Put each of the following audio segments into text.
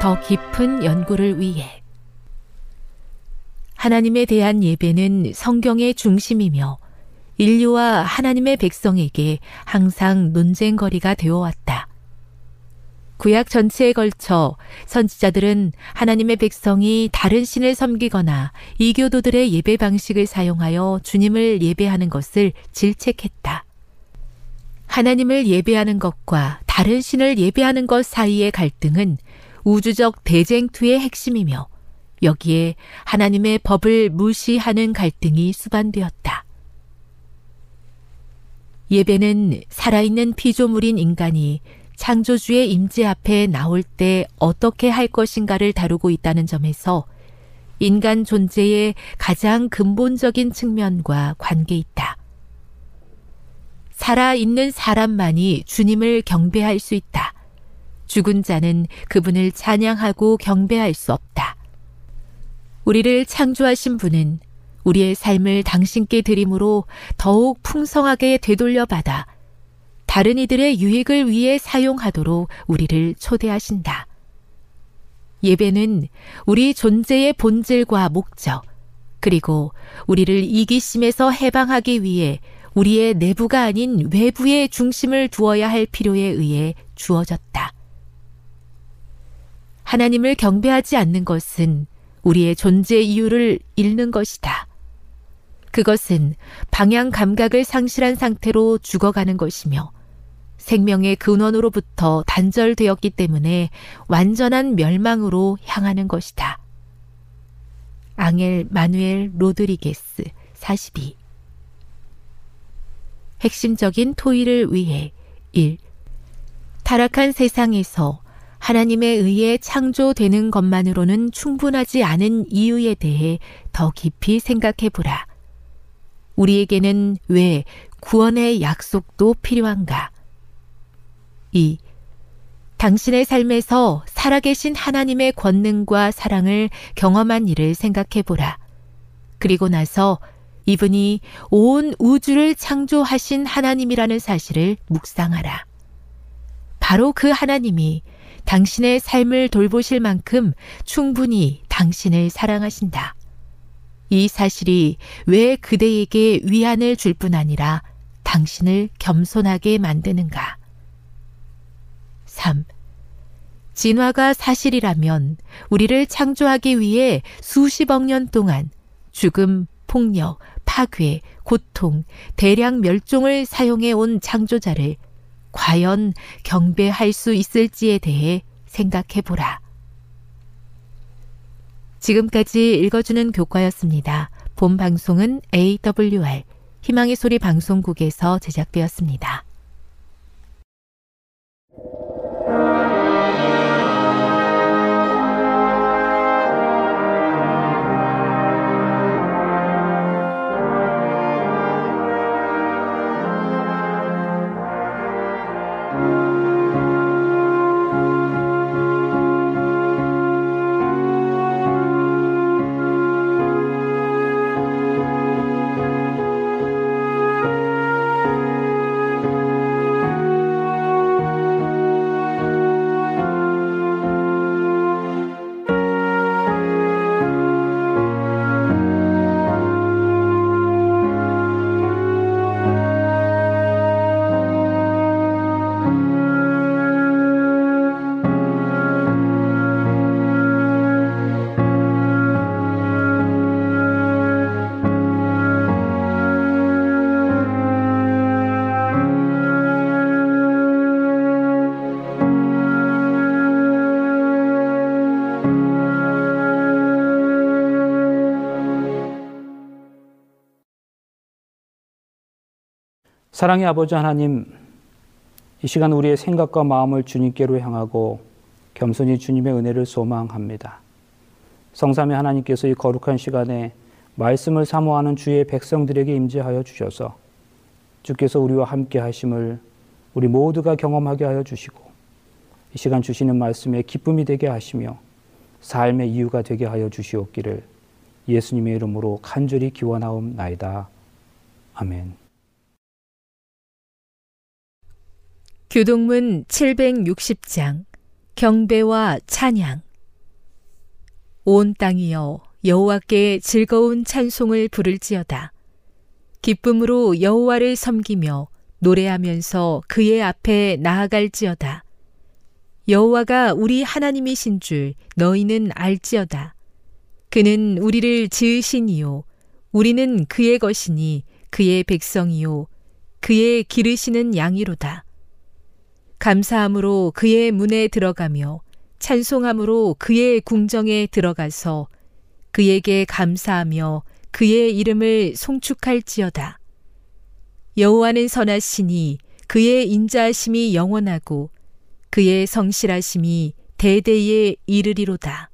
더 깊은 연구를 위해 하나님에 대한 예배는 성경의 중심이며 인류와 하나님의 백성에게 항상 논쟁거리가 되어 왔다. 구약 전체에 걸쳐 선지자들은 하나님의 백성이 다른 신을 섬기거나 이교도들의 예배 방식을 사용하여 주님을 예배하는 것을 질책했다. 하나님을 예배하는 것과 다른 신을 예배하는 것 사이의 갈등은 우주적 대쟁투의 핵심이며 여기에 하나님의 법을 무시하는 갈등이 수반되었다. 예배는 살아있는 피조물인 인간이 창조주의 임재 앞에 나올 때 어떻게 할 것인가를 다루고 있다는 점에서 인간 존재의 가장 근본적인 측면과 관계 있다. 살아있는 사람만이 주님을 경배할 수 있다. 죽은 자는 그분을 찬양하고 경배할 수 없다. 우리를 창조하신 분은 우리의 삶을 당신께 드림으로 더욱 풍성하게 되돌려 받아 다른 이들의 유익을 위해 사용하도록 우리를 초대하신다. 예배는 우리 존재의 본질과 목적, 그리고 우리를 이기심에서 해방하기 위해 우리의 내부가 아닌 외부에 중심을 두어야 할 필요에 의해 주어졌다. 하나님을 경배하지 않는 것은 우리의 존재 이유를 잃는 것이다. 그것은 방향 감각을 상실한 상태로 죽어가는 것이며 생명의 근원으로부터 단절되었기 때문에 완전한 멸망으로 향하는 것이다. 앙엘 마누엘 로드리게스 42 핵심적인 토의를 위해 1. 타락한 세상에서 하나님에 의해 창조되는 것만으로는 충분하지 않은 이유에 대해 더 깊이 생각해 보라. 우리에게는 왜 구원의 약속도 필요한가? 2. 당신의 삶에서 살아계신 하나님의 권능과 사랑을 경험한 일을 생각해 보라. 그리고 나서 이분이 온 우주를 창조하신 하나님이라는 사실을 묵상하라. 바로 그 하나님이 당신의 삶을 돌보실 만큼 충분히 당신을 사랑하신다. 이 사실이 왜 그대에게 위안을 줄 뿐 아니라 당신을 겸손하게 만드는가? 3. 진화가 사실이라면 우리를 창조하기 위해 수십억 년 동안 죽음, 폭력, 파괴, 고통, 대량 멸종을 사용해 온 창조자를 과연 경배할 수 있을지에 대해 생각해 보라. 지금까지 읽어주는 교과였습니다. 본 방송은 AWR 희망의 소리 방송국에서 제작되었습니다. 사랑의 아버지 하나님, 이 시간 우리의 생각과 마음을 주님께로 향하고 겸손히 주님의 은혜를 소망합니다. 성삼의 하나님께서 이 거룩한 시간에 말씀을 사모하는 주의 백성들에게 임재하여 주셔서 주께서 우리와 함께 하심을 우리 모두가 경험하게 하여 주시고 이 시간 주시는 말씀에 기쁨이 되게 하시며 삶의 이유가 되게 하여 주시옵기를 예수님의 이름으로 간절히 기원하옵나이다. 아멘. 교동문 760장 경배와 찬양. 온 땅이여 여호와께 즐거운 찬송을 부를지어다. 기쁨으로 여호와를 섬기며 노래하면서 그의 앞에 나아갈지어다. 여호와가 우리 하나님이신 줄 너희는 알지어다. 그는 우리를 지으시니요 우리는 그의 것이니 그의 백성이요 그의 기르시는 양이로다 감사함으로 그의 문에 들어가며 찬송함으로 그의 궁정에 들어가서 그에게 감사하며 그의 이름을 송축할지어다. 여호와는 선하시니 그의 인자하심이 영원하고 그의 성실하심이 대대에 이르리로다.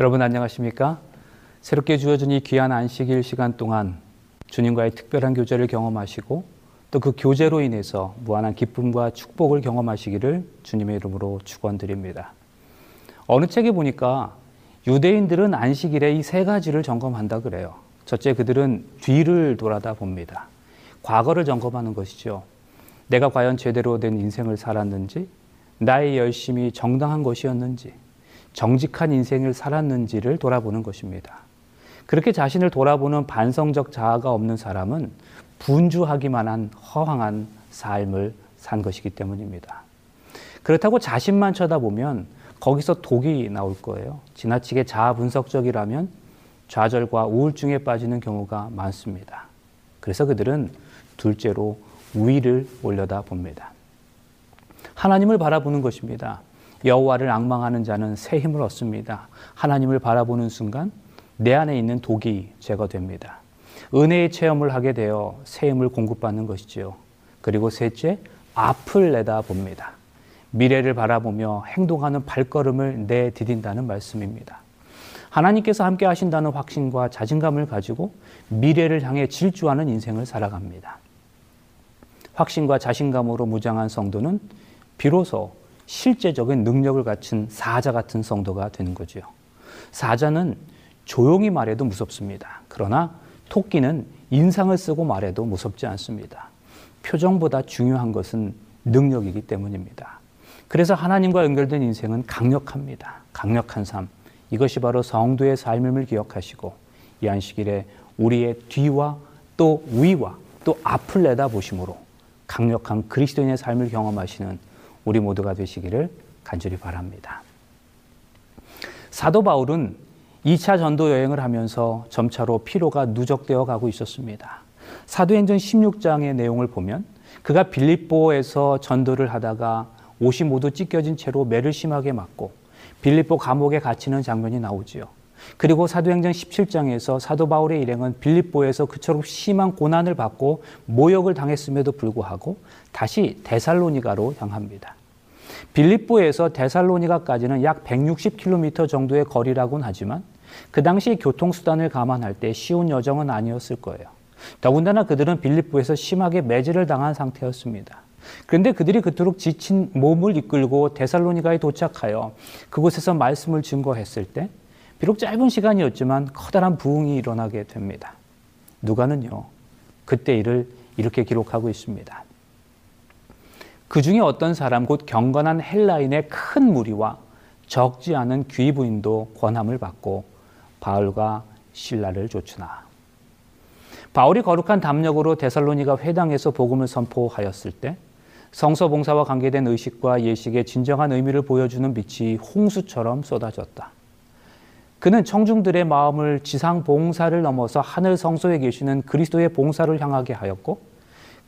여러분 안녕하십니까? 새롭게 주어진 이 귀한 안식일 시간 동안 주님과의 특별한 교제를 경험하시고 또 그 교제로 인해서 무한한 기쁨과 축복을 경험하시기를 주님의 이름으로 축원드립니다. 어느 책에 보니까 유대인들은 안식일에 이 세 가지를 점검한다 그래요. 첫째 그들은 뒤를 돌아다 봅니다. 과거를 점검하는 것이죠. 내가 과연 제대로 된 인생을 살았는지, 나의 열심이 정당한 것이었는지, 정직한 인생을 살았는지를 돌아보는 것입니다. 그렇게 자신을 돌아보는 반성적 자아가 없는 사람은 분주하기만 한 허황한 삶을 산 것이기 때문입니다. 그렇다고 자신만 쳐다보면 거기서 독이 나올 거예요. 지나치게 자아 분석적이라면 좌절과 우울증에 빠지는 경우가 많습니다. 그래서 그들은 둘째로 위를 올려다 봅니다. 하나님을 바라보는 것입니다. 여호와를 악망하는 자는 새 힘을 얻습니다. 하나님을 바라보는 순간 내 안에 있는 독이 제거됩니다. 은혜의 체험을 하게 되어 새 힘을 공급받는 것이지요. 그리고 셋째, 앞을 내다 봅니다. 미래를 바라보며 행동하는 발걸음을 내디딘다는 말씀입니다. 하나님께서 함께 하신다는 확신과 자신감을 가지고 미래를 향해 질주하는 인생을 살아갑니다. 확신과 자신감으로 무장한 성도는 비로소 실제적인 능력을 갖춘 사자 같은 성도가 되는 거지요. 사자는 조용히 말해도 무섭습니다. 그러나 토끼는 인상을 쓰고 말해도 무섭지 않습니다. 표정보다 중요한 것은 능력이기 때문입니다. 그래서 하나님과 연결된 인생은 강력합니다. 강력한 삶. 이것이 바로 성도의 삶임을 기억하시고 이 안식일에 우리의 뒤와 또 위와 또 앞을 내다보심으로 강력한 그리스도인의 삶을 경험하시는 우리 모두가 되시기를 간절히 바랍니다. 사도 바울은 2차 전도 여행을 하면서 점차로 피로가 누적되어 가고 있었습니다. 사도행전 16장의 내용을 보면 그가 빌립보에서 전도를 하다가 옷이 모두 찢겨진 채로 매를 심하게 맞고 빌립보 감옥에 갇히는 장면이 나오지요. 그리고 사도행전 17장에서 사도 바울의 일행은 빌립보에서 그처럼 심한 고난을 받고 모욕을 당했음에도 불구하고 다시 데살로니가로 향합니다. 빌립보에서 데살로니가까지는 약 160km 정도의 거리라고는 하지만 그 당시 교통수단을 감안할 때 쉬운 여정은 아니었을 거예요. 더군다나 그들은 빌립보에서 심하게 매질을 당한 상태였습니다. 그런데 그들이 그토록 지친 몸을 이끌고 데살로니가에 도착하여 그곳에서 말씀을 증거했을 때 비록 짧은 시간이었지만 커다란 부흥이 일어나게 됩니다. 누가는요, 그때 일을 이렇게 기록하고 있습니다. 그 중에 어떤 사람, 곧 경건한 헬라인의 큰 무리와 적지 않은 귀부인도 권함을 받고 바울과 신라를 쫓으나. 바울이 거룩한 담력으로 데살로니가 회당에서 복음을 선포하였을 때 성서 봉사와 관계된 의식과 예식의 진정한 의미를 보여주는 빛이 홍수처럼 쏟아졌다. 그는 청중들의 마음을 지상 봉사를 넘어서 하늘 성소에 계시는 그리스도의 봉사를 향하게 하였고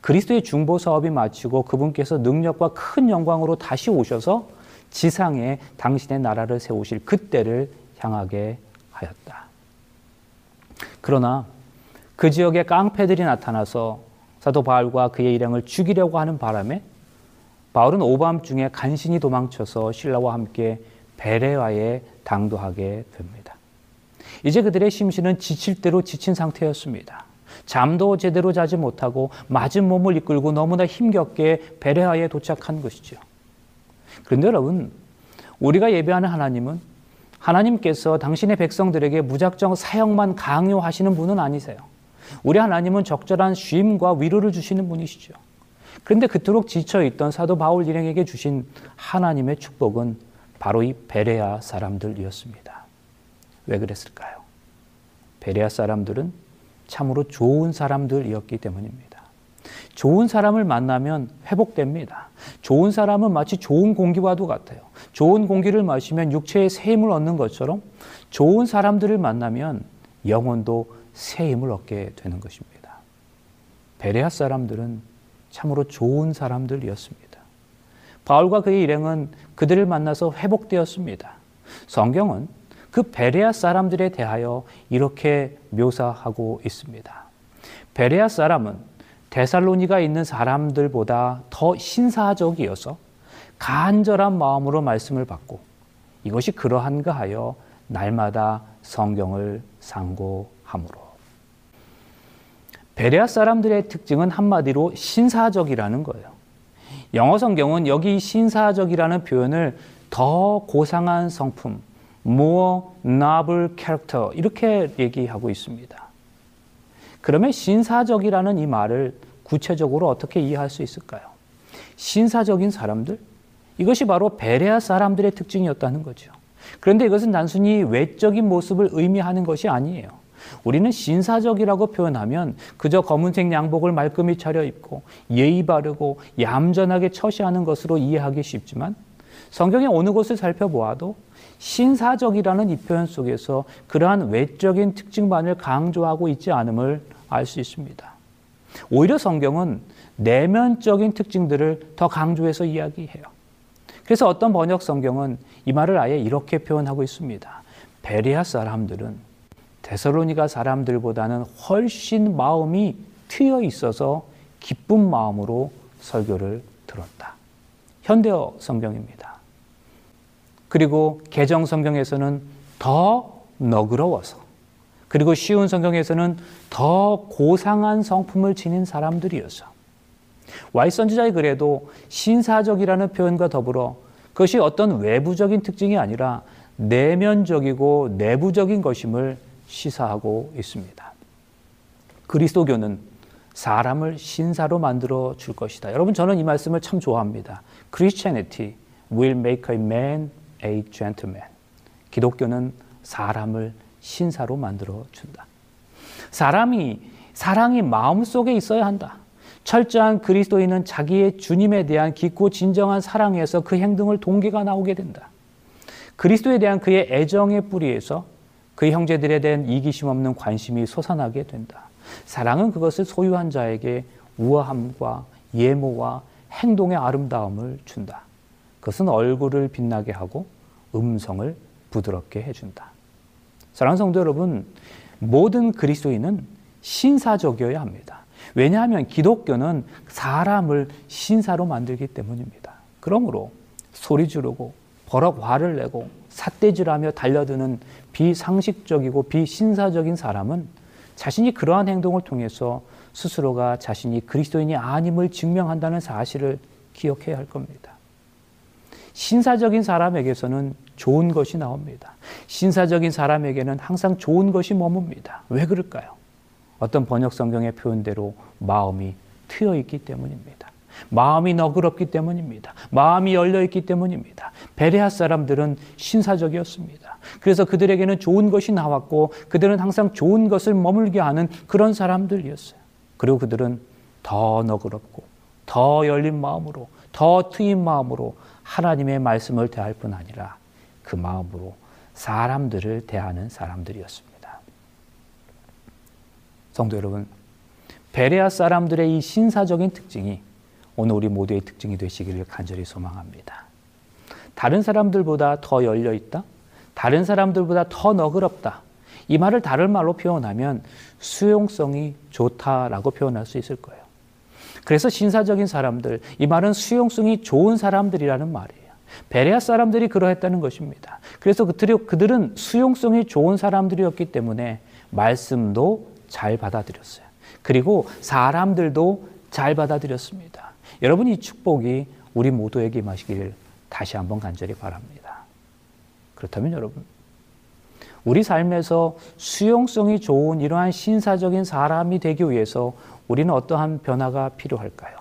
그리스도의 중보 사업이 마치고 그분께서 능력과 큰 영광으로 다시 오셔서 지상에 당신의 나라를 세우실 그때를 향하게 하였다. 그러나 그 지역에 깡패들이 나타나서 사도 바울과 그의 일행을 죽이려고 하는 바람에 바울은 오밤중에 간신히 도망쳐서 신라와 함께 베레와에 당도하게 됩니다. 이제 그들의 심신은 지칠 대로 지친 상태였습니다. 잠도 제대로 자지 못하고 맞은 몸을 이끌고 너무나 힘겹게 베레하에 도착한 것이죠. 그런데 여러분, 우리가 예배하는 하나님은 하나님께서 당신의 백성들에게 무작정 사형만 강요하시는 분은 아니세요. 우리 하나님은 적절한 쉼과 위로를 주시는 분이시죠. 그런데 그토록 지쳐있던 사도 바울 일행에게 주신 하나님의 축복은 바로 이 베레아 사람들이었습니다. 왜 그랬을까요? 베레아 사람들은 참으로 좋은 사람들이었기 때문입니다. 좋은 사람을 만나면 회복됩니다. 좋은 사람은 마치 좋은 공기와도 같아요. 좋은 공기를 마시면 육체의 새 힘을 얻는 것처럼 좋은 사람들을 만나면 영혼도 새 힘을 얻게 되는 것입니다. 베레아 사람들은 참으로 좋은 사람들이었습니다. 바울과 그의 일행은 그들을 만나서 회복되었습니다. 성경은 그 베레아 사람들에 대하여 이렇게 묘사하고 있습니다. 베레아 사람은 데살로니가 있는 사람들보다 더 신사적이어서 간절한 마음으로 말씀을 받고 이것이 그러한가 하여 날마다 성경을 상고함으로 베레아 사람들의 특징은 한마디로 신사적이라는 거예요. 영어 성경은 여기 신사적이라는 표현을 더 고상한 성품, more noble character 이렇게 얘기하고 있습니다. 그러면 신사적이라는 이 말을 구체적으로 어떻게 이해할 수 있을까요? 신사적인 사람들 이것이 바로 베레아 사람들의 특징이었다는 거죠. 그런데 이것은 단순히 외적인 모습을 의미하는 것이 아니에요. 우리는 신사적이라고 표현하면 그저 검은색 양복을 말끔히 차려입고 예의 바르고 얌전하게 처시하는 것으로 이해하기 쉽지만 성경의 어느 곳을 살펴보아도 신사적이라는 이 표현 속에서 그러한 외적인 특징만을 강조하고 있지 않음을 알 수 있습니다. 오히려 성경은 내면적인 특징들을 더 강조해서 이야기해요. 그래서 어떤 번역 성경은 이 말을 아예 이렇게 표현하고 있습니다. 베레아 사람들은 데살로니가 사람들보다는 훨씬 마음이 트여 있어서 기쁜 마음으로 설교를 들었다. 현대어 성경입니다. 그리고 개정 성경에서는 더 너그러워서 그리고 쉬운 성경에서는 더 고상한 성품을 지닌 사람들이어서 와이 선지자의 글에도 신사적이라는 표현과 더불어 그것이 어떤 외부적인 특징이 아니라 내면적이고 내부적인 것임을 시사하고 있습니다. 그리스도교는 사람을 신사로 만들어 줄 것이다. 여러분 저는 이 말씀을 참 좋아합니다. Christianity will make a man a gentleman. 기독교는 사람을 신사로 만들어 준다. 사람이 사랑이 마음속에 있어야 한다. 철저한 그리스도인은 자기의 주님에 대한 깊고 진정한 사랑에서 그 행동을 동기가 나오게 된다. 그리스도에 대한 그의 애정의 뿌리에서 그 형제들에 대한 이기심 없는 관심이 솟아나게 된다. 사랑은 그것을 소유한 자에게 우아함과 예모와 행동의 아름다움을 준다. 그것은 얼굴을 빛나게 하고 음성을 부드럽게 해준다. 사랑하는 성도 여러분, 모든 그리스도인은 신사적이어야 합니다. 왜냐하면 기독교는 사람을 신사로 만들기 때문입니다. 그러므로 소리 지르고 버럭 화를 내고 삿대질하며 달려드는 비상식적이고 비신사적인 사람은 자신이 그러한 행동을 통해서 스스로가 자신이 그리스도인이 아님을 증명한다는 사실을 기억해야 할 겁니다. 신사적인 사람에게서는 좋은 것이 나옵니다. 신사적인 사람에게는 항상 좋은 것이 머뭅니다. 왜 그럴까요? 어떤 번역 성경의 표현대로 마음이 트여 있기 때문입니다. 마음이 너그럽기 때문입니다. 마음이 열려 있기 때문입니다. 베레아 사람들은 신사적이었습니다. 그래서 그들에게는 좋은 것이 나왔고 그들은 항상 좋은 것을 머물게 하는 그런 사람들이었어요. 그리고 그들은 더 너그럽고 더 열린 마음으로 더 트인 마음으로 하나님의 말씀을 대할 뿐 아니라 그 마음으로 사람들을 대하는 사람들이었습니다. 성도 여러분, 베레아 사람들의 이 신사적인 특징이 오늘 우리 모두의 특징이 되시기를 간절히 소망합니다. 다른 사람들보다 더 열려 있다? 다른 사람들보다 더 너그럽다. 이 말을 다른 말로 표현하면 수용성이 좋다라고 표현할 수 있을 거예요. 그래서 신사적인 사람들, 이 말은 수용성이 좋은 사람들이라는 말이에요. 베레아 사람들이 그러했다는 것입니다. 그래서 그들은 수용성이 좋은 사람들이었기 때문에 말씀도 잘 받아들였어요. 그리고 사람들도 잘 받아들였습니다. 여러분 이 축복이 우리 모두에게 마시기를 다시 한번 간절히 바랍니다. 그렇다면 여러분 우리 삶에서 수용성이 좋은 이러한 신사적인 사람이 되기 위해서 우리는 어떠한 변화가 필요할까요?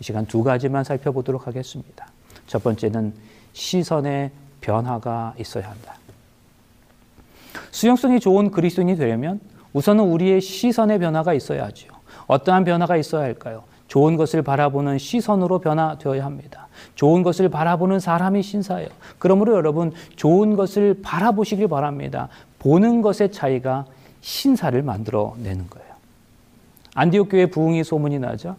이 시간 두 가지만 살펴보도록 하겠습니다. 첫 번째는 시선의 변화가 있어야 한다. 수용성이 좋은 그리스도인이 되려면 우선은 우리의 시선의 변화가 있어야 하죠. 어떠한 변화가 있어야 할까요? 좋은 것을 바라보는 시선으로 변화되어야 합니다. 좋은 것을 바라보는 사람이 신사예요. 그러므로 여러분 좋은 것을 바라보시길 바랍니다. 보는 것의 차이가 신사를 만들어 내는 거예요. 안디옥 교회 부흥이 소문이 나죠.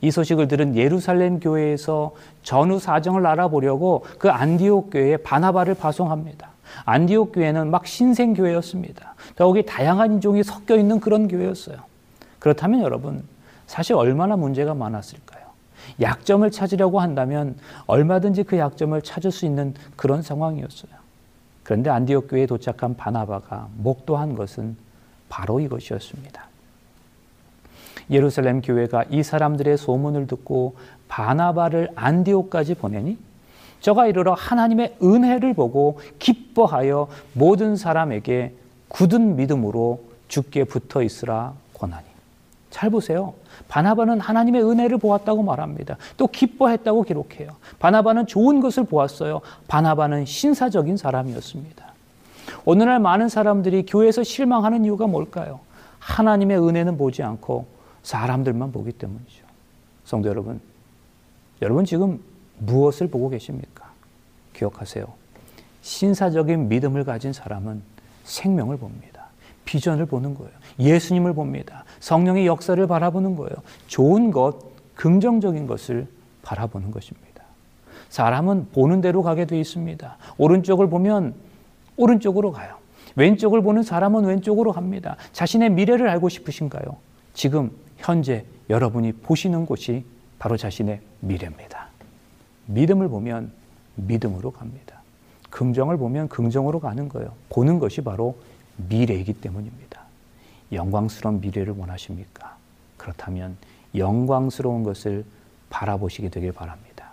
이 소식을 들은 예루살렘 교회에서 전후 사정을 알아보려고 그 안디옥 교회에 바나바를 파송합니다. 안디옥 교회는 막 신생 교회였습니다. 더욱이 다양한 인종이 섞여 있는 그런 교회였어요. 그렇다면 여러분 사실 얼마나 문제가 많았을까요? 약점을 찾으려고 한다면 얼마든지 그 약점을 찾을 수 있는 그런 상황이었어요. 그런데 안디옥 교회에 도착한 바나바가 목도한 것은 바로 이것이었습니다. 예루살렘 교회가 이 사람들의 소문을 듣고 바나바를 안디옥까지 보내니 저가 이르러 하나님의 은혜를 보고 기뻐하여 모든 사람에게 굳은 믿음으로 죽게 붙어 있으라 권하니. 잘 보세요. 바나바는 하나님의 은혜를 보았다고 말합니다. 또 기뻐했다고 기록해요. 바나바는 좋은 것을 보았어요. 바나바는 신사적인 사람이었습니다. 오늘날 많은 사람들이 교회에서 실망하는 이유가 뭘까요? 하나님의 은혜는 보지 않고 사람들만 보기 때문이죠. 성도 여러분, 여러분 지금 무엇을 보고 계십니까? 기억하세요. 신사적인 믿음을 가진 사람은 생명을 봅니다. 비전을 보는 거예요. 예수님을 봅니다. 성령의 역사를 바라보는 거예요. 좋은 것, 긍정적인 것을 바라보는 것입니다. 사람은 보는 대로 가게 돼 있습니다. 오른쪽을 보면 오른쪽으로 가요. 왼쪽을 보는 사람은 왼쪽으로 갑니다. 자신의 미래를 알고 싶으신가요? 지금 현재 여러분이 보시는 곳이 바로 자신의 미래입니다. 믿음을 보면 믿음으로 갑니다. 긍정을 보면 긍정으로 가는 거예요. 보는 것이 바로 미래이기 때문입니다. 영광스러운 미래를 원하십니까? 그렇다면 영광스러운 것을 바라보시게 되길 바랍니다.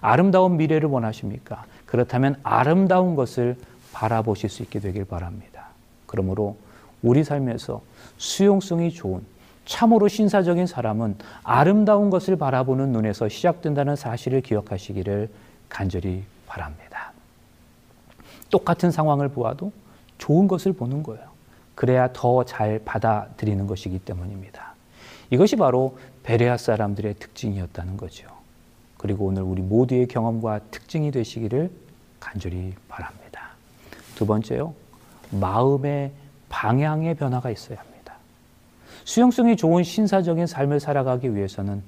아름다운 미래를 원하십니까? 그렇다면 아름다운 것을 바라보실 수 있게 되길 바랍니다. 그러므로 우리 삶에서 수용성이 좋은 참으로 신사적인 사람은 아름다운 것을 바라보는 눈에서 시작된다는 사실을 기억하시기를 간절히 바랍니다. 똑같은 상황을 보아도 좋은 것을 보는 거예요. 그래야 더 잘 받아들이는 것이기 때문입니다. 이것이 바로 베레아 사람들의 특징이었다는 거죠. 그리고 오늘 우리 모두의 경험과 특징이 되시기를 간절히 바랍니다. 두 번째요. 마음의 방향의 변화가 있어야 합니다. 수용성이 좋은 신사적인 삶을 살아가기 위해서는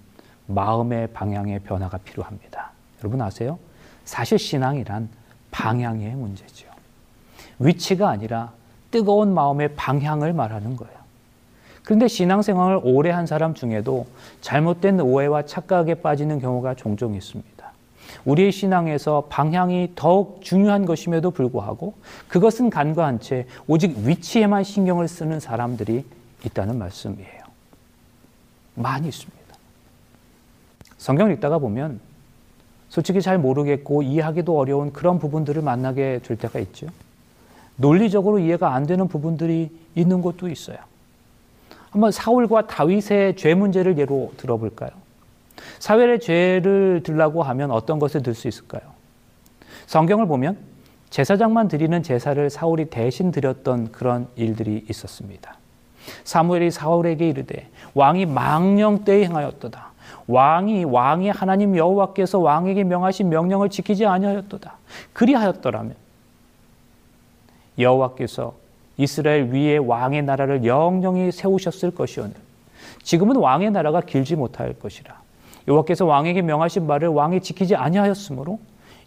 마음의 방향의 변화가 필요합니다. 여러분 아세요? 사실 신앙이란 방향의 문제죠. 위치가 아니라 뜨거운 마음의 방향을 말하는 거예요. 그런데 신앙생활을 오래 한 사람 중에도 잘못된 오해와 착각에 빠지는 경우가 종종 있습니다. 우리의 신앙에서 방향이 더욱 중요한 것임에도 불구하고 그것은 간과한 채 오직 위치에만 신경을 쓰는 사람들이 있다는 말씀이에요. 많이 있습니다. 성경 읽다가 보면 솔직히 잘 모르겠고 이해하기도 어려운 그런 부분들을 만나게 될 때가 있죠. 논리적으로 이해가 안 되는 부분들이 있는 것도 있어요. 한번 사울과 다윗의 죄 문제를 예로 들어볼까요? 사회의 죄를 들라고 하면 어떤 것을 들 수 있을까요? 성경을 보면 제사장만 드리는 제사를 사울이 대신 드렸던 그런 일들이 있었습니다. 사무엘이 사울에게 이르되 왕이 망령 때에 행하였도다. 왕이 왕이 하나님 여호와께서 왕에게 명하신 명령을 지키지 아니하였도다. 그리하였더라면 여호와께서 이스라엘 위에 왕의 나라를 영영히 세우셨을 것이오늘 지금은 왕의 나라가 길지 못할 것이라. 여호와께서 왕에게 명하신 말을 왕이 지키지 아니하였으므로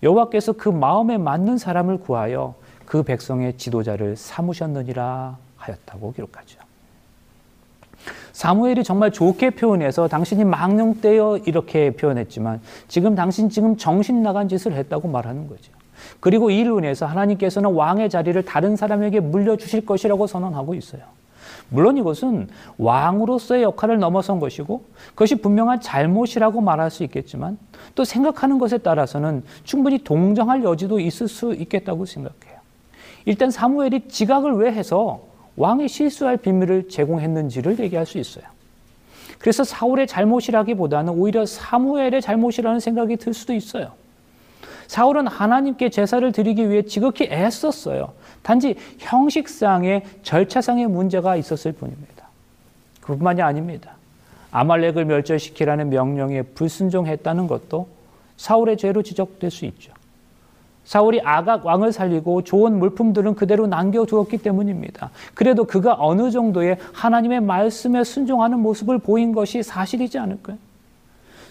여호와께서 그 마음에 맞는 사람을 구하여 그 백성의 지도자를 삼으셨느니라 하였다고 기록하죠. 사무엘이 정말 좋게 표현해서 당신이 망령되어 이렇게 표현했지만 지금 당신 지금 정신 나간 짓을 했다고 말하는 거죠. 그리고 이를 인해서 하나님께서는 왕의 자리를 다른 사람에게 물려주실 것이라고 선언하고 있어요. 물론 이것은 왕으로서의 역할을 넘어선 것이고 그것이 분명한 잘못이라고 말할 수 있겠지만 또 생각하는 것에 따라서는 충분히 동정할 여지도 있을 수 있겠다고 생각해요. 일단 사무엘이 지각을 왜 해서 왕이 실수할 비밀을 제공했는지를 얘기할 수 있어요. 그래서 사울의 잘못이라기보다는 오히려 사무엘의 잘못이라는 생각이 들 수도 있어요. 사울은 하나님께 제사를 드리기 위해 지극히 애썼어요. 단지 형식상의 절차상의 문제가 있었을 뿐입니다. 그뿐만이 아닙니다. 아말렉을 멸절시키라는 명령에 불순종했다는 것도 사울의 죄로 지적될 수 있죠. 사울이 아각 왕을 살리고 좋은 물품들은 그대로 남겨두었기 때문입니다. 그래도 그가 어느 정도의 하나님의 말씀에 순종하는 모습을 보인 것이 사실이지 않을까요?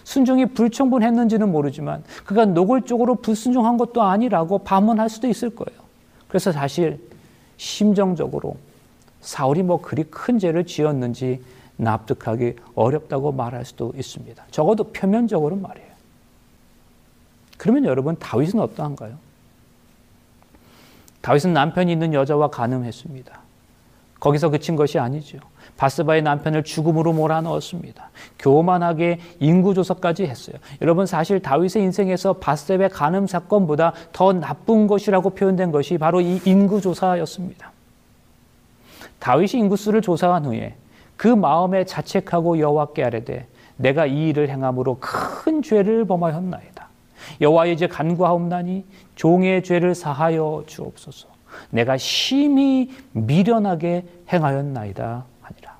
순종이 불충분했는지는 모르지만 그가 노골적으로 불순종한 것도 아니라고 반문할 수도 있을 거예요. 그래서 사실 심정적으로 사울이 뭐 그리 큰 죄를 지었는지 납득하기 어렵다고 말할 수도 있습니다. 적어도 표면적으로 말이에요. 그러면 여러분 다윗은 어떠한가요? 다윗은 남편이 있는 여자와 간음했습니다. 거기서 그친 것이 아니죠. 바스바의 남편을 죽음으로 몰아넣었습니다. 교만하게 인구조사까지 했어요. 여러분 사실 다윗의 인생에서 바스바의 간음 사건보다 더 나쁜 것이라고 표현된 것이 바로 이 인구조사였습니다. 다윗이 인구수를 조사한 후에 그 마음에 자책하고 여호와께 아뢰되 내가 이 일을 행함으로 큰 죄를 범하였나이다. 여호와의 이제 간구하옵나니 종의 죄를 사하여 주옵소서. 내가 심히 미련하게 행하였나이다 하니라.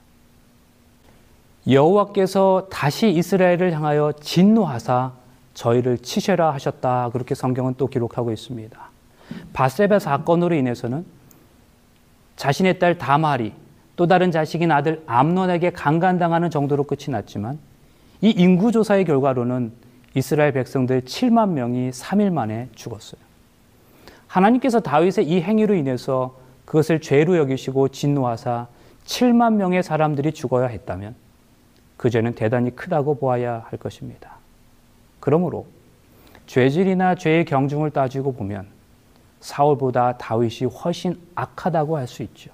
여호와께서 다시 이스라엘을 향하여 진노하사 저희를 치셔라 하셨다. 그렇게 성경은 또 기록하고 있습니다. 바세바 사건으로 인해서는 자신의 딸 다말이 또 다른 자식인 아들 암논에게 강간당하는 정도로 끝이 났지만 이 인구조사의 결과로는 이스라엘 백성들 7만 명이 3일 만에 죽었어요. 하나님께서 다윗의 이 행위로 인해서 그것을 죄로 여기시고 진노하사 7만 명의 사람들이 죽어야 했다면 그 죄는 대단히 크다고 보아야 할 것입니다. 그러므로 죄질이나 죄의 경중을 따지고 보면 사울보다 다윗이 훨씬 악하다고 할 수 있죠.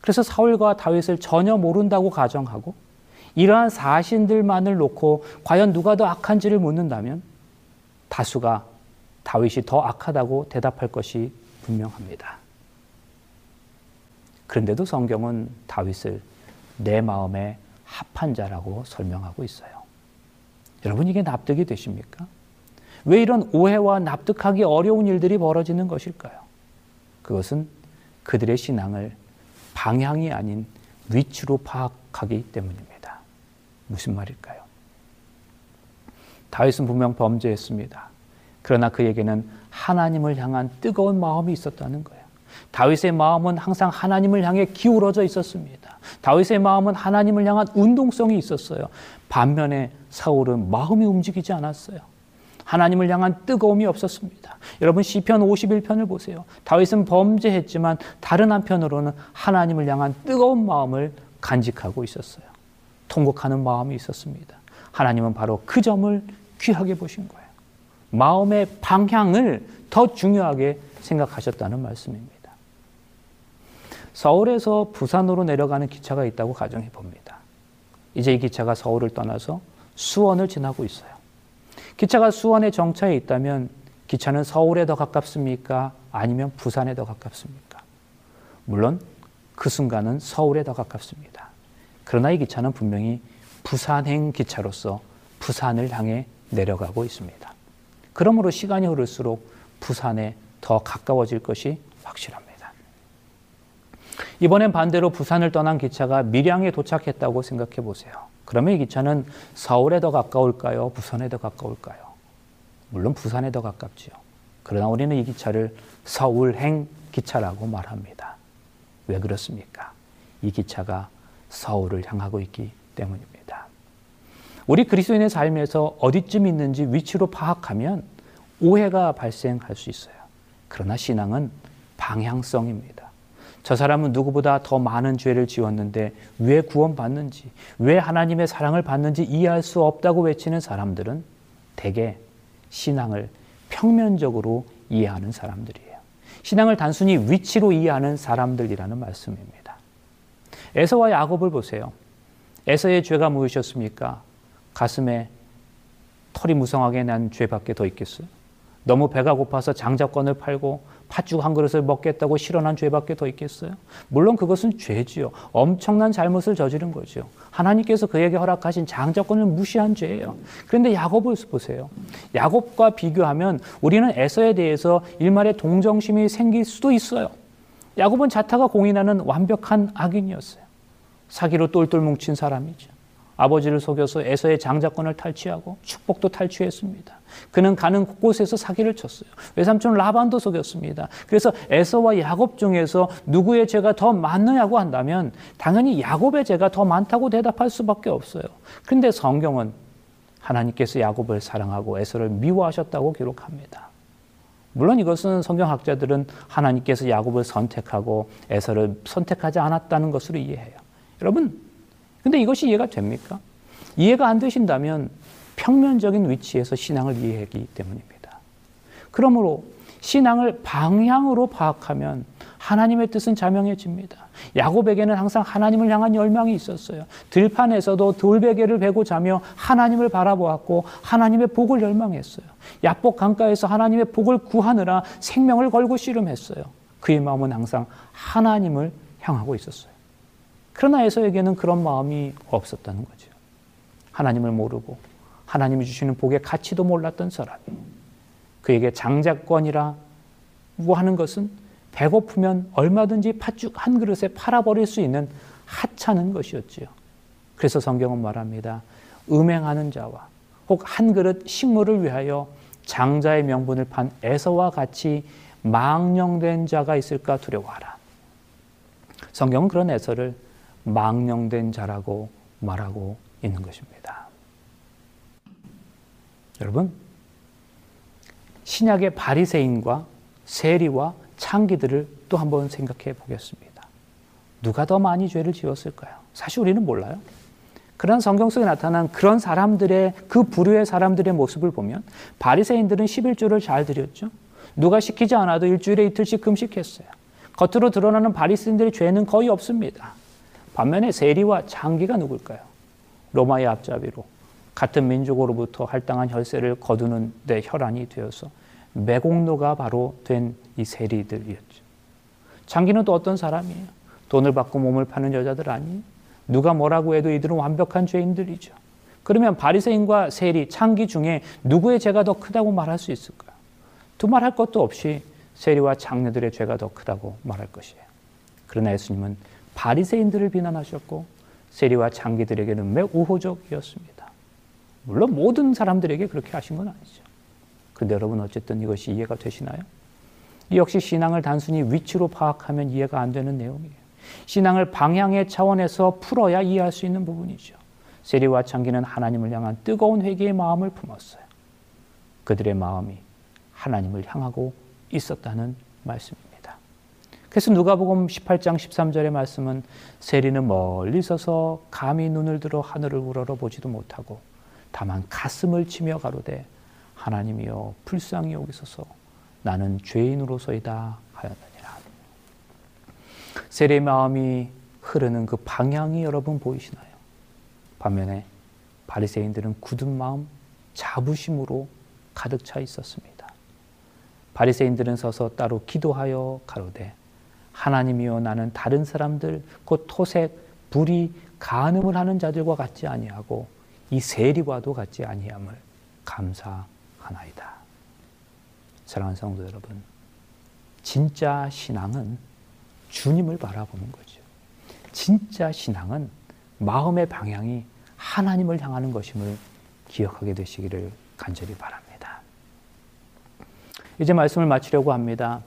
그래서 사울과 다윗을 전혀 모른다고 가정하고 이러한 사신들만을 놓고 과연 누가 더 악한지를 묻는다면 다수가 다윗이 더 악하다고 대답할 것이 분명합니다. 그런데도 성경은 다윗을 내 마음에 합한 자라고 설명하고 있어요. 여러분 이게 납득이 되십니까? 왜 이런 오해와 납득하기 어려운 일들이 벌어지는 것일까요? 그것은 그들의 신앙을 방향이 아닌 위치로 파악하기 때문입니다. 무슨 말일까요? 다윗은 분명 범죄했습니다. 그러나 그에게는 하나님을 향한 뜨거운 마음이 있었다는 거예요. 다윗의 마음은 항상 하나님을 향해 기울어져 있었습니다. 다윗의 마음은 하나님을 향한 운동성이 있었어요. 반면에 사울은 마음이 움직이지 않았어요. 하나님을 향한 뜨거움이 없었습니다. 여러분 시편 51편을 보세요. 다윗은 범죄했지만 다른 한편으로는 하나님을 향한 뜨거운 마음을 간직하고 있었어요. 통곡하는 마음이 있었습니다. 하나님은 바로 그 점을 귀하게 보신 거예요. 마음의 방향을 더 중요하게 생각하셨다는 말씀입니다. 서울에서 부산으로 내려가는 기차가 있다고 가정해 봅니다. 이제 이 기차가 서울을 떠나서 수원을 지나고 있어요. 기차가 수원에 정차해 있다면 기차는 서울에 더 가깝습니까? 아니면 부산에 더 가깝습니까? 물론 그 순간은 서울에 더 가깝습니다. 그러나 이 기차는 분명히 부산행 기차로서 부산을 향해 내려가고 있습니다. 그러므로 시간이 흐를수록 부산에 더 가까워질 것이 확실합니다. 이번엔 반대로 부산을 떠난 기차가 밀양에 도착했다고 생각해 보세요. 그러면 이 기차는 서울에 더 가까울까요? 부산에 더 가까울까요? 물론 부산에 더 가깝지요. 그러나 우리는 이 기차를 서울행 기차라고 말합니다. 왜 그렇습니까? 이 기차가 서울을 향하고 있기 때문입니다. 우리 그리스도인의 삶에서 어디쯤 있는지 위치로 파악하면 오해가 발생할 수 있어요. 그러나 신앙은 방향성입니다. 저 사람은 누구보다 더 많은 죄를 지었는데 왜 구원받는지, 왜 하나님의 사랑을 받는지 이해할 수 없다고 외치는 사람들은 대개 신앙을 평면적으로 이해하는 사람들이에요. 신앙을 단순히 위치로 이해하는 사람들이라는 말씀입니다. 에서와 야곱을 보세요. 에서의 죄가 무엇이었습니까? 가슴에 털이 무성하게 난 죄밖에 더 있겠어요? 너무 배가 고파서 장자권을 팔고 팥죽 한 그릇을 먹겠다고 실현한 죄밖에 더 있겠어요? 물론 그것은 죄지요. 엄청난 잘못을 저지른 거죠. 하나님께서 그에게 허락하신 장자권을 무시한 죄예요. 그런데 야곱을 보세요. 야곱과 비교하면 우리는 에서에 대해서 일말의 동정심이 생길 수도 있어요. 야곱은 자타가 공인하는 완벽한 악인이었어요. 사기로 똘똘 뭉친 사람이죠. 아버지를 속여서 에서의 장자권을 탈취하고 축복도 탈취했습니다. 그는 가는 곳곳에서 사기를 쳤어요. 외삼촌 라반도 속였습니다. 그래서 에서와 야곱 중에서 누구의 죄가 더 많느냐고 한다면 당연히 야곱의 죄가 더 많다고 대답할 수밖에 없어요. 그런데 성경은 하나님께서 야곱을 사랑하고 에서를 미워하셨다고 기록합니다. 물론 이것은 성경학자들은 하나님께서 야곱을 선택하고 에서를 선택하지 않았다는 것으로 이해해요. 여러분 근데 이것이 이해가 됩니까? 이해가 안 되신다면 평면적인 위치에서 신앙을 이해하기 때문입니다. 그러므로 신앙을 방향으로 파악하면 하나님의 뜻은 자명해집니다. 야곱에게는 항상 하나님을 향한 열망이 있었어요. 들판에서도 돌베개를 베고 자며 하나님을 바라보았고 하나님의 복을 열망했어요. 야복 강가에서 하나님의 복을 구하느라 생명을 걸고 씨름했어요. 그의 마음은 항상 하나님을 향하고 있었어요. 그러나 에서에게는 그런 마음이 없었다는 거죠. 하나님을 모르고 하나님이 주시는 복의 가치도 몰랐던 사람이 그에게 장자권이라 하는 것은 배고프면 얼마든지 팥죽 한 그릇에 팔아버릴 수 있는 하찮은 것이었지요. 그래서 성경은 말합니다. 음행하는 자와 혹 한 그릇 식물을 위하여 장자의 명분을 판 에서와 같이 망령된 자가 있을까 두려워하라. 성경은 그런 에서를 망령된 자라고 말하고 있는 것입니다. 여러분, 신약의 바리새인과 세리와 창기들을 또 한번 생각해 보겠습니다. 누가 더 많이 죄를 지었을까요? 사실 우리는 몰라요. 그런 성경 속에 나타난 그런 사람들의 그 부류의 사람들의 모습을 보면 바리새인들은 11조를 잘 드렸죠. 누가 시키지 않아도 일주일에 이틀씩 금식했어요. 겉으로 드러나는 바리새인들의 죄는 거의 없습니다. 반면에 세리와 장기가 누굴까요? 로마의 앞잡이로 같은 민족으로부터 할당한 혈세를 거두는 데 혈안이 되어서 매공로가 바로 된 이 세리들이었죠. 장기는 또 어떤 사람이에요? 돈을 받고 몸을 파는 여자들 아니에요? 누가 뭐라고 해도 이들은 완벽한 죄인들이죠. 그러면 바리새인과 세리, 창기 중에 누구의 죄가 더 크다고 말할 수 있을까요? 두말할 것도 없이 세리와 장녀들의 죄가 더 크다고 말할 것이에요. 그러나 예수님은 바리새인들을 비난하셨고 세리와 장기들에게는 매우 우호적이었습니다. 물론 모든 사람들에게 그렇게 하신 건 아니죠. 그런데 여러분 어쨌든 이것이 이해가 되시나요? 이 역시 신앙을 단순히 위치로 파악하면 이해가 안 되는 내용이에요. 신앙을 방향의 차원에서 풀어야 이해할 수 있는 부분이죠. 세리와 창기는 하나님을 향한 뜨거운 회개의 마음을 품었어요. 그들의 마음이 하나님을 향하고 있었다는 말씀입니다. 그래서 누가복음 18장 13절의 말씀은 세리는 멀리 서서 감히 눈을 들어 하늘을 우러러 보지도 못하고 다만 가슴을 치며 가로되 하나님이여 불쌍히 여기소서 나는 죄인으로서이다 하였느니라. 세례의 마음이 흐르는 그 방향이 여러분 보이시나요? 반면에 바리새인들은 굳은 마음, 자부심으로 가득 차 있었습니다. 바리새인들은 서서 따로 기도하여 가로되 하나님이여 나는 다른 사람들 곧 토색, 불이 간음을 하는 자들과 같지 아니하고 이 세리와도 같지 아니함을 감사 하나이다. 사랑하는 성도 여러분, 진짜 신앙은 주님을 바라보는 거죠. 진짜 신앙은 마음의 방향이 하나님을 향하는 것임을 기억하게 되시기를 간절히 바랍니다. 이제 말씀을 마치려고 합니다.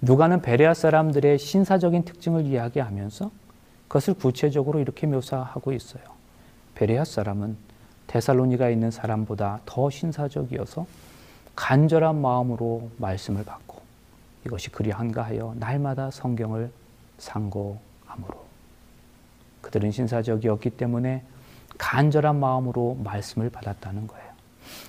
누가는 베레아 사람들의 신사적인 특징을 이야기하면서 그것을 구체적으로 이렇게 묘사하고 있어요. 베레아 사람은 데살로니가 있는 사람보다 더 신사적이어서 간절한 마음으로 말씀을 받고 이것이 그리 한가 하여 날마다 성경을 상고함으로 그들은 신사적이었기 때문에 간절한 마음으로 말씀을 받았다는 거예요.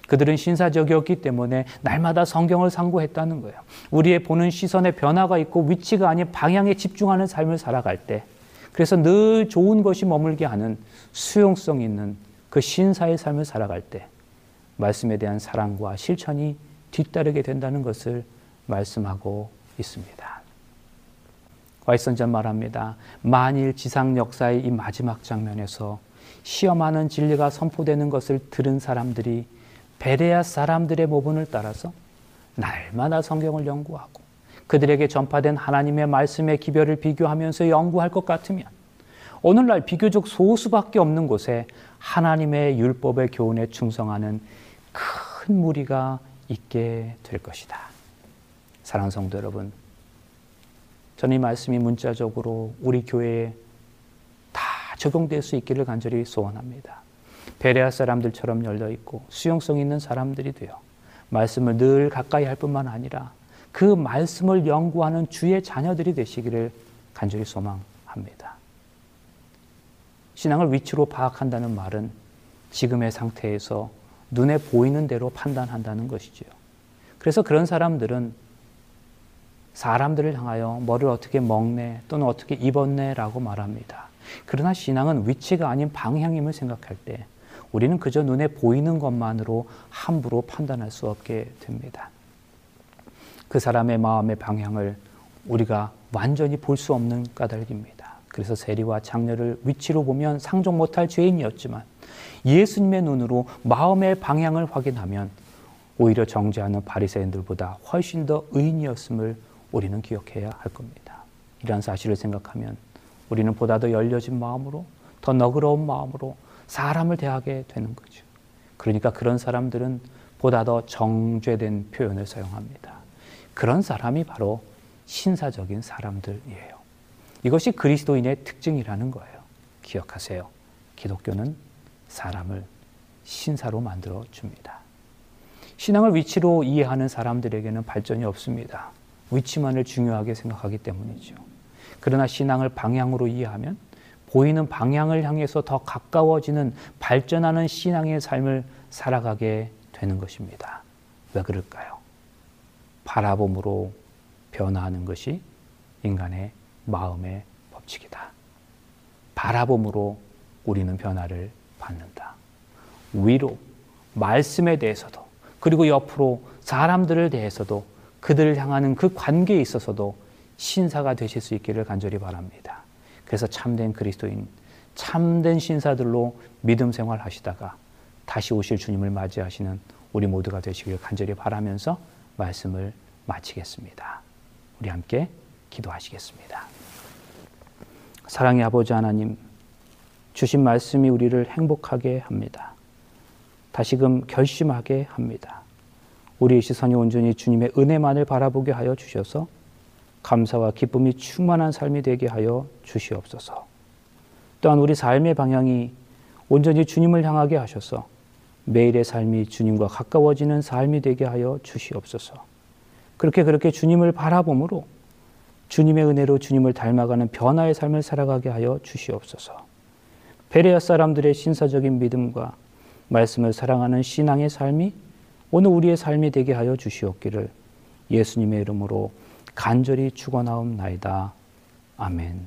그들은 신사적이었기 때문에 날마다 성경을 상고했다는 거예요. 우리의 보는 시선의 변화가 있고 위치가 아닌 방향에 집중하는 삶을 살아갈 때 그래서 늘 좋은 것이 머물게 하는 수용성 있는 그 신사의 삶을 살아갈 때 말씀에 대한 사랑과 실천이 뒤따르게 된다는 것을 말씀하고 있습니다. 와이선전 말합니다. 만일 지상 역사의 이 마지막 장면에서 시험하는 진리가 선포되는 것을 들은 사람들이 베레아 사람들의 모분을 따라서 날마다 성경을 연구하고 그들에게 전파된 하나님의 말씀의 기별을 비교하면서 연구할 것 같으면 오늘날 비교적 소수밖에 없는 곳에 하나님의 율법의 교훈에 충성하는 큰 무리가 있게 될 것이다. 사랑하는 성도 여러분, 저는 이 말씀이 문자적으로 우리 교회에 다 적용될 수 있기를 간절히 소원합니다. 베레아 사람들처럼 열려 있고 수용성 있는 사람들이 되어 말씀을 늘 가까이 할 뿐만 아니라 그 말씀을 연구하는 주의 자녀들이 되시기를 간절히 소망합니다. 신앙을 위치로 파악한다는 말은 지금의 상태에서 눈에 보이는 대로 판단한다는 것이지요. 그래서 그런 사람들은 사람들을 향하여 뭐를 어떻게 먹네 또는 어떻게 입었네라고 말합니다. 그러나 신앙은 위치가 아닌 방향임을 생각할 때 우리는 그저 눈에 보이는 것만으로 함부로 판단할 수 없게 됩니다. 그 사람의 마음의 방향을 우리가 완전히 볼 수 없는 까닭입니다. 그래서 세리와 장녀를 위치로 보면 상종 못할 죄인이었지만 예수님의 눈으로 마음의 방향을 확인하면 오히려 정죄하는 바리새인들보다 훨씬 더 의인이었음을 우리는 기억해야 할 겁니다. 이러한 사실을 생각하면 우리는 보다 더 열려진 마음으로 더 너그러운 마음으로 사람을 대하게 되는 거죠. 그러니까 그런 사람들은 보다 더 정죄된 표현을 사용합니다. 그런 사람이 바로 신사적인 사람들이에요. 이것이 그리스도인의 특징이라는 거예요. 기억하세요. 기독교는 사람을 신사로 만들어 줍니다. 신앙을 위치로 이해하는 사람들에게는 발전이 없습니다. 위치만을 중요하게 생각하기 때문이죠. 그러나 신앙을 방향으로 이해하면 보이는 방향을 향해서 더 가까워지는 발전하는 신앙의 삶을 살아가게 되는 것입니다. 왜 그럴까요? 바라봄으로 변화하는 것이 인간의 마음의 법칙이다. 바라봄으로 우리는 변화를 받는다. 위로, 말씀에 대해서도, 그리고 옆으로 사람들을 대해서도 그들을 향하는 그 관계에 있어서도 신사가 되실 수 있기를 간절히 바랍니다. 그래서 참된 그리스도인, 참된 신사들로 믿음 생활 하시다가 다시 오실 주님을 맞이하시는 우리 모두가 되시길 간절히 바라면서 말씀을 마치겠습니다. 우리 함께 기도하시겠습니다. 사랑의 아버지 하나님, 주신 말씀이 우리를 행복하게 합니다. 다시금 결심하게 합니다. 우리의 시선이 온전히 주님의 은혜만을 바라보게 하여 주셔서 감사와 기쁨이 충만한 삶이 되게 하여 주시옵소서. 또한 우리 삶의 방향이 온전히 주님을 향하게 하셔서 매일의 삶이 주님과 가까워지는 삶이 되게 하여 주시옵소서. 그렇게 그렇게 주님을 바라봄으로 주님의 은혜로 주님을 닮아가는 변화의 삶을 살아가게 하여 주시옵소서. 베레아 사람들의 신사적인 믿음과 말씀을 사랑하는 신앙의 삶이 오늘 우리의 삶이 되게 하여 주시옵기를 예수님의 이름으로 간절히 축원하옵나이다. 아멘.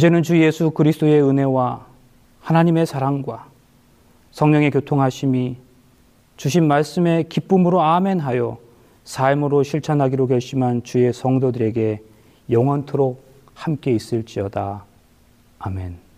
이제는 주 예수 그리스도의 은혜와 하나님의 사랑과 성령의 교통하심이 주신 말씀의 기쁨으로 아멘하여 삶으로 실천하기로 결심한 주의 성도들에게 영원토록 함께 있을지어다. 아멘.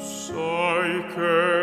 Sai che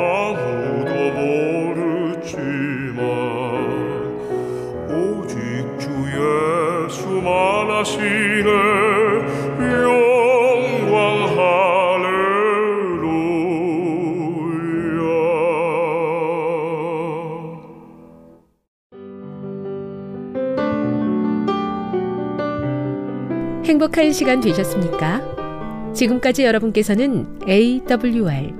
아무도 모르지만 오직 주 예수만 하시네 영광 할렐루야 행복한 시간 되셨습니까? 지금까지 여러분께서는 AWR